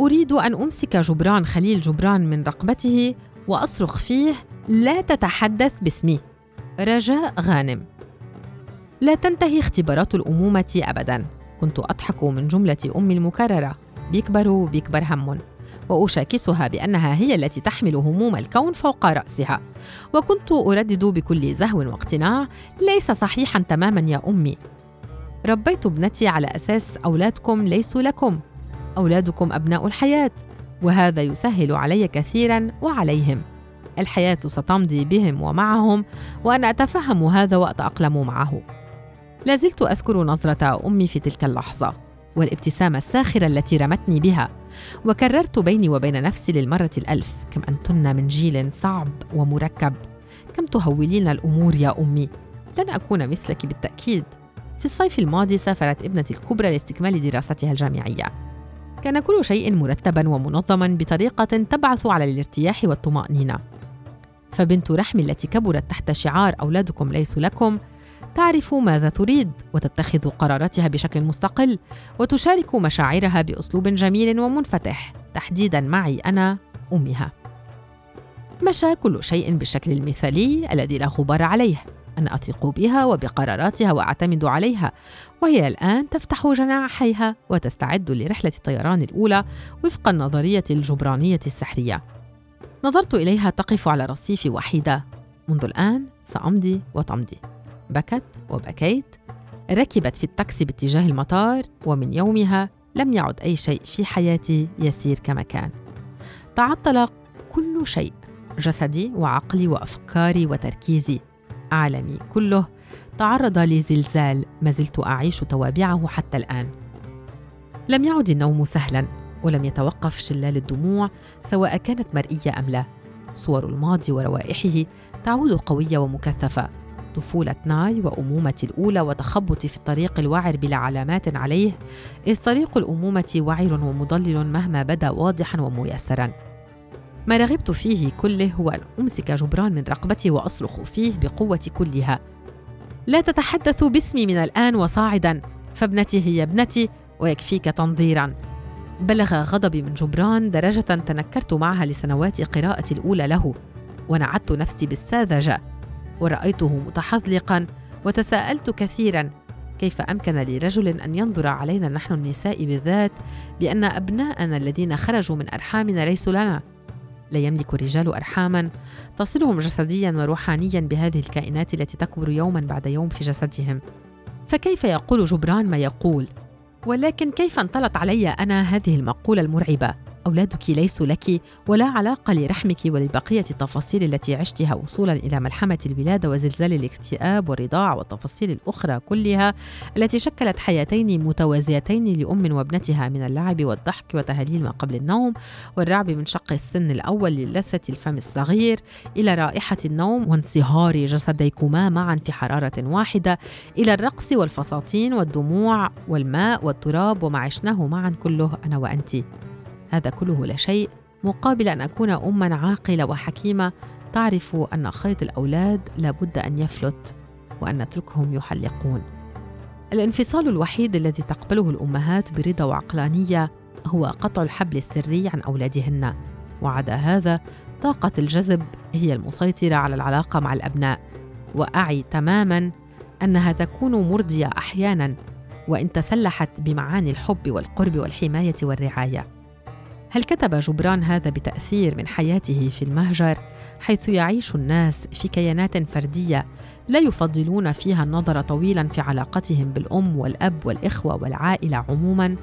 أريد أن أمسك جبران خليل جبران من رقبته وأصرخ فيه لا تتحدث باسمي. رجاء غانم. لا تنتهي اختبارات الأمومة أبداً. كنت أضحك من جملة أمي المكررة. بيكبر بيكبر هم. وأشاكسها بأنها هي التي تحمل هموم الكون فوق رأسها. وكنت أردد بكل زهو واقتناع ليس صحيحا تماما يا أمي. ربيت ابنتي على أساس أولادكم ليسوا لكم. أولادكم أبناء الحياة وهذا يسهل علي كثيرا وعليهم. الحياة ستمضي بهم ومعهم وأنا أتفهم هذا وأتأقلم معه. لازلت أذكر نظرة أمي في تلك اللحظة والابتسامة الساخرة التي رمتني بها وكررت بيني وبين نفسي للمرة الألف كم أنتن من جيل صعب ومركب كم تهولين الأمور يا أمي لن أكون مثلك بالتأكيد. في الصيف الماضي سافرت ابنتي الكبرى لاستكمال دراستها الجامعية. كان كل شيء مرتبا ومنظما بطريقة تبعث على الارتياح والطمأنينة. فبنت رحم التي كبرت تحت شعار أولادكم ليسوا لكم تعرف ماذا تريد وتتخذ قراراتها بشكل مستقل وتشارك مشاعرها بأسلوب جميل ومنفتح. تحديدا معي أنا أمها. مشى كل شيء بالشكل المثالي الذي لا غبار عليه. أنا اثق بها وبقراراتها واعتمد عليها وهي الآن تفتح جناحيها وتستعد لرحلة الطيران الأولى وفق النظرية الجبرانية السحرية. نظرت إليها تقف على رصيف وحيدة. منذ الآن سأمضي وتمضي. بكت وبكيت. ركبت في التاكسي باتجاه المطار ومن يومها لم يعد أي شيء في حياتي يسير كما كان. تعطل كل شيء جسدي وعقلي وأفكاري وتركيزي. عالمي كله. تعرض لزلزال ما زلت أعيش توابعه حتى الآن. لم يعد النوم سهلا ولم يتوقف شلال الدموع سواء كانت مرئية أم لا. صور الماضي وروائحه تعود قوية ومكثفة. طفولة ناي وأمومتي الأولى وتخبطي في الطريق الوعر بلا علامات عليه إذ طريق الأمومة وعر ومضلل مهما بدا واضحا وميسرا. ما رغبت فيه كله هو أن أمسك جبران من رقبتي وأصرخ فيه بقوة كلها. لا تتحدث باسمي من الآن وصاعدا فابنتي هي ابنتي ويكفيك تنظيرا. بلغ غضبي من جبران درجة تنكرت معها لسنوات قراءتي الأولى له ونعدت نفسي بالساذجة ورأيته متحذلقا وتساءلت كثيرا كيف أمكن لرجل أن ينظر علينا نحن النساء بالذات بأن أبناءنا الذين خرجوا من أرحامنا ليسوا لنا؟ لا يملك الرجال أرحاما. تصلهم جسديا وروحانيا بهذه الكائنات التي تكبر يوما بعد يوم في جسدهم. فكيف يقول جبران ما يقول؟ ولكن كيف انطلت علي أنا هذه المقولة المرعبة؟ أولادك ليسوا لك ولا علاقة لرحمك ولبقية التفاصيل التي عشتها وصولا إلى ملحمة الولادة وزلزال الاكتئاب والرضاعة والتفاصيل الأخرى كلها التي شكلت حياتين متوازيتين لأم وابنتها من اللعب والضحك وتهليل ما قبل النوم والرعب من شق السن الأول للثة الفم الصغير إلى رائحة النوم وانصهار جسديكما معا في حرارة واحدة إلى الرقص والفساتين والدموع والماء والتراب وما عشناه معا كله أنا وأنتِ. هذا كله لا شيء مقابل أن أكون اما عاقلة وحكيمة تعرف أن خيط الأولاد لابد أن يفلت وأن نتركهم يحلقون. الانفصال الوحيد الذي تقبله الأمهات برضا وعقلانية هو قطع الحبل السري عن أولادهن. وعدا هذا طاقة الجذب هي المسيطرة على العلاقة مع الأبناء. وأعي تماما أنها تكون مرضية أحيانا وإن تسلحت بمعاني الحب والقرب والحماية والرعاية. هل كتب جبران هذا بتأثير من حياته في المهجر؟ حيث يعيش الناس في كيانات فردية لا يفضلون فيها النظر طويلا في علاقتهم بالأم والأب والإخوة والعائلة عموما.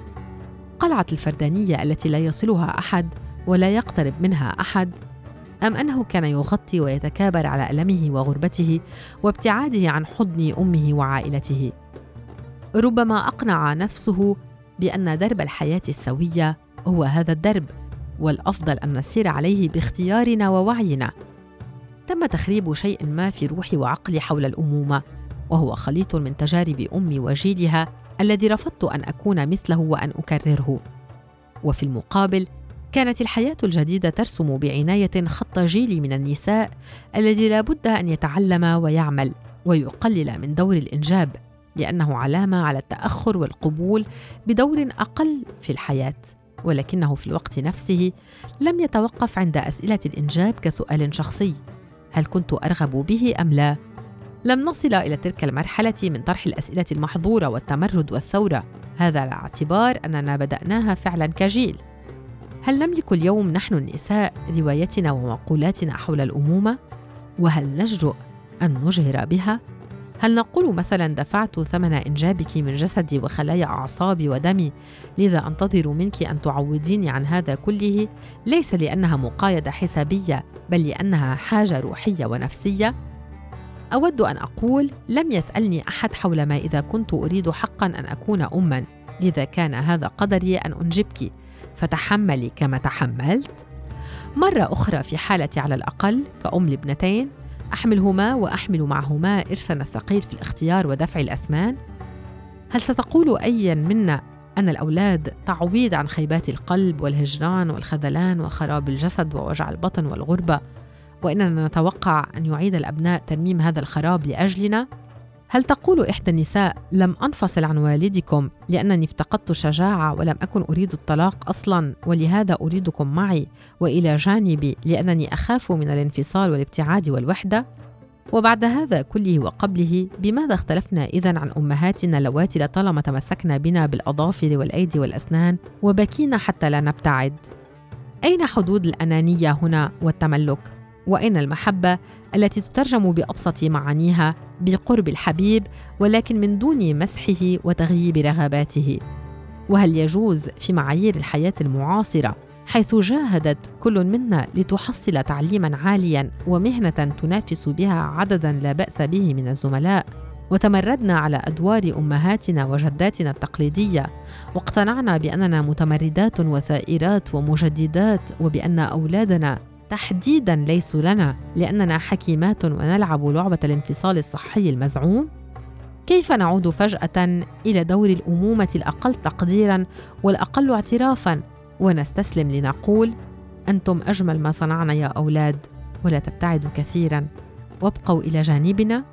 قلعة الفردانية التي لا يصلها أحد ولا يقترب منها أحد أم أنه كان يغطي ويتكابر على ألمه وغربته وابتعاده عن حضن أمه وعائلته. ربما أقنع نفسه بأن درب الحياة السوية هو هذا الدرب والأفضل أن نسير عليه باختيارنا ووعينا. تم تخريب شيء ما في روحي وعقلي حول الأمومة وهو خليط من تجارب امي وجيلها الذي رفضت أن أكون مثله وأن أكرره. وفي المقابل كانت الحياة الجديدة ترسم بعناية خط جيلي من النساء الذي لا بد أن يتعلم ويعمل ويقلل من دور الإنجاب لأنه علامة على التأخر والقبول بدور أقل في الحياة. ولكنه في الوقت نفسه لم يتوقف عند أسئلة الإنجاب كسؤال شخصي. هل كنت أرغب به أم لا؟ لم نصل إلى تلك المرحلة من طرح الأسئلة المحظورة والتمرد والثورة. هذا على اعتبار أننا بدأناها فعلا كجيل. هل نملك اليوم نحن النساء روايتنا ومقولاتنا حول الأمومة؟ وهل نجرؤ أن نجهر بها؟ هل نقول مثلا دفعت ثمن إنجابك من جسدي وخلايا أعصابي ودمي لذا أنتظر منك أن تعوضيني عن هذا كله؟ ليس لأنها مقايضة حسابية بل لأنها حاجة روحية ونفسية. أود أن أقول لم يسألني أحد حول ما إذا كنت أريد حقا أن أكون اما لذا كان هذا قدري أن أنجبك. فتحملي كما تحملت. مرة أخرى في حالتي على الأقل كأم لابنتين أحملهما وأحمل معهما إرثنا الثقيل في الاختيار ودفع الأثمان؟ هل ستقول أيا منا أن الأولاد تعويض عن خيبات القلب والهجران والخذلان وخراب الجسد ووجع البطن والغربة وإننا نتوقع أن يعيد الأبناء ترميم هذا الخراب لأجلنا؟ هل تقول إحدى النساء لم أنفصل عن والدكم لأنني افتقدت شجاعة ولم أكن أريد الطلاق أصلا ولهذا أريدكم معي وإلى جانبي لأنني أخاف من الانفصال والابتعاد والوحدة؟ وبعد هذا كله وقبله بماذا اختلفنا إذا عن أمهاتنا اللواتي لطالما تمسكنا بنا بالأظافر والأيدي والأسنان وبكينا حتى لا نبتعد؟ أين حدود الأنانية هنا والتملك؟ وأين المحبة التي تترجم بأبسط معانيها بقرب الحبيب ولكن من دون مسحه وتغييب رغباته. وهل يجوز في معايير الحياة المعاصرة حيث جاهدت كل منا لتحصل تعليما عاليا ومهنة تنافس بها عددا لا بأس به من الزملاء؟ وتمردنا على أدوار أمهاتنا وجداتنا التقليدية. واقتنعنا بأننا متمردات وثائرات ومجددات وبأن أولادنا تحديدا ليسوا لنا لأننا حكيمات ونلعب لعبة الانفصال الصحي المزعوم؟ كيف نعود فجأة إلى دور الأمومة الأقل تقديرا والأقل اعترافا؟ ونستسلم لنقول أنتم أجمل ما صنعنا يا أولاد ولا تبتعدوا كثيرا. وابقوا إلى جانبنا.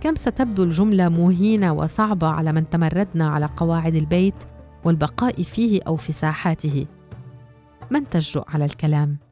كم ستبدو الجملة مهينه وصعبة على من تمردنا على قواعد البيت والبقاء فيه أو في ساحاته؟ من تجرؤ على الكلام؟